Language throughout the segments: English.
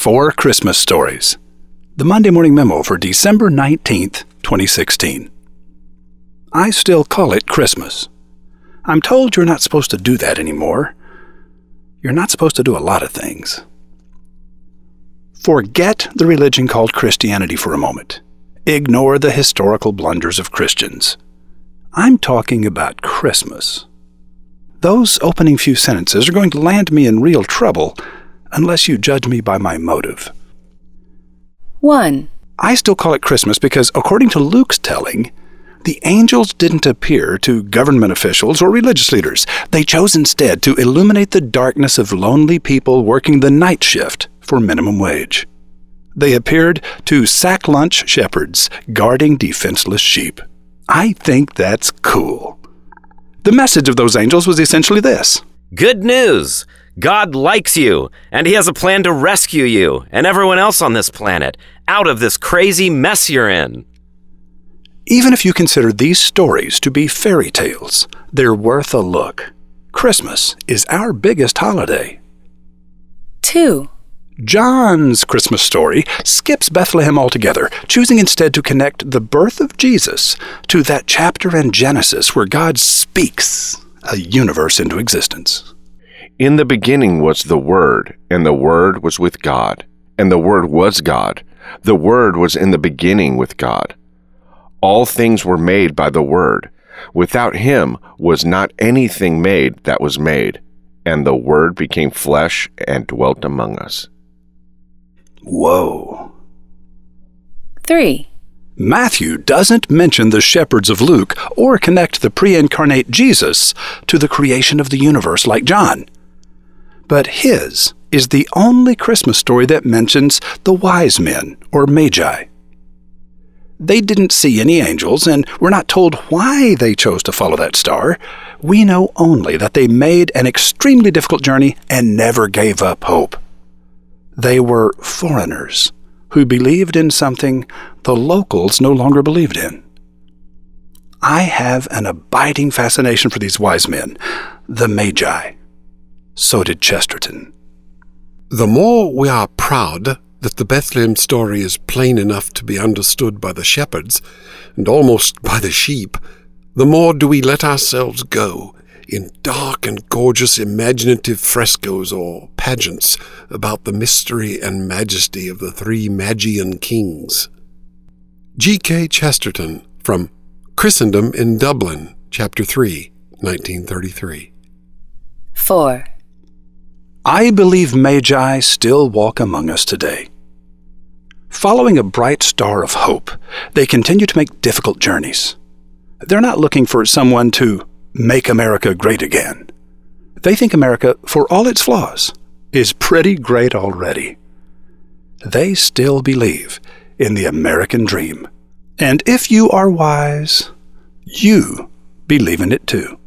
Four Christmas Stories. The Monday Morning Memo for December 19th, 2016. I still call it Christmas. I'm told you're not supposed to do that anymore. You're not supposed to do a lot of things. Forget the religion called Christianity for a moment. Ignore the historical blunders of Christians. I'm talking about Christmas. Those opening few sentences are going to land me in real trouble unless you judge me by my motive. 1. I still call it Christmas because, according to Luke's telling, the angels didn't appear to government officials or religious leaders. They chose instead to illuminate the darkness of lonely people working the night shift for minimum wage. They appeared to sack lunch shepherds guarding defenseless sheep. I think that's cool. The message of those angels was essentially this Good news! God likes you, and He has a plan to rescue you and everyone else on this planet out of this crazy mess you're in. Even if you consider these stories to be fairy tales, they're worth a look. Christmas is our biggest holiday. 2. John's Christmas story skips Bethlehem altogether, choosing instead to connect the birth of Jesus to that chapter in Genesis where God speaks a universe into existence. In the beginning was the Word, and the Word was with God, and the Word was God. The Word was in the beginning with God. All things were made by the Word. Without him was not anything made that was made. And the Word became flesh and dwelt among us. Whoa. 3. Matthew doesn't mention the shepherds of Luke or connect the pre incarnate Jesus to the creation of the universe like John. But his is the only Christmas story that mentions the wise men or magi. They didn't see any angels, and we're not told why they chose to follow that star. We know only that they made an extremely difficult journey and never gave up hope. They were foreigners who believed in something the locals no longer believed in. I have an abiding fascination for these wise men, the Magi. So did Chesterton. The more we are proud that the Bethlehem story is plain enough to be understood by the shepherds, and almost by the sheep, the more do we let ourselves go in dark and gorgeous imaginative frescoes or pageants about the mystery and majesty of the three Magian kings. G.K. Chesterton from Christendom in Dublin, Chapter 3, 1933. 4. I believe Magi still walk among us today. Following a bright star of hope, they continue to make difficult journeys. They're not looking for someone to make America great again. They think America, for all its flaws, is pretty great already. They still believe in the American dream. And if you are wise, you believe in it too.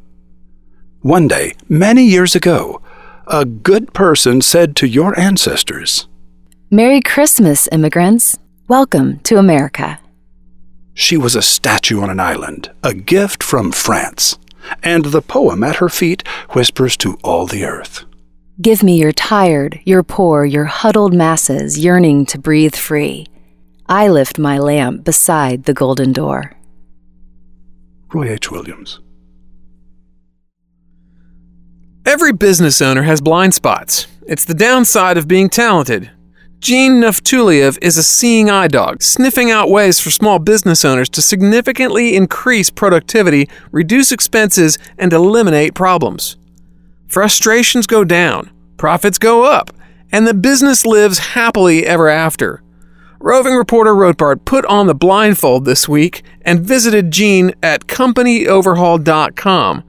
One day, many years ago, a good person said to your ancestors, Merry Christmas, immigrants. Welcome to America. She was a statue on an island, a gift from France, and the poem at her feet whispers to all the earth. Give me your tired, your poor, your huddled masses yearning to breathe free. I lift my lamp beside the golden door. Roy H. Williams. Every business owner has blind spots. It's the downside of being talented. Gene Naftuliev is a seeing eye dog, sniffing out ways for small business owners to significantly increase productivity, reduce expenses, and eliminate problems. Frustrations go down, profits go up, and the business lives happily ever after. Roving reporter Rotbart put on the blindfold this week and visited Gene at companyoverhaul.com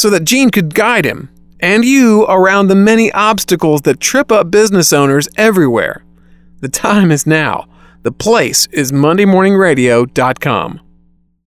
so that Gene could guide him and you around the many obstacles that trip up business owners everywhere. The time is now. The place is MondayMorningRadio.com.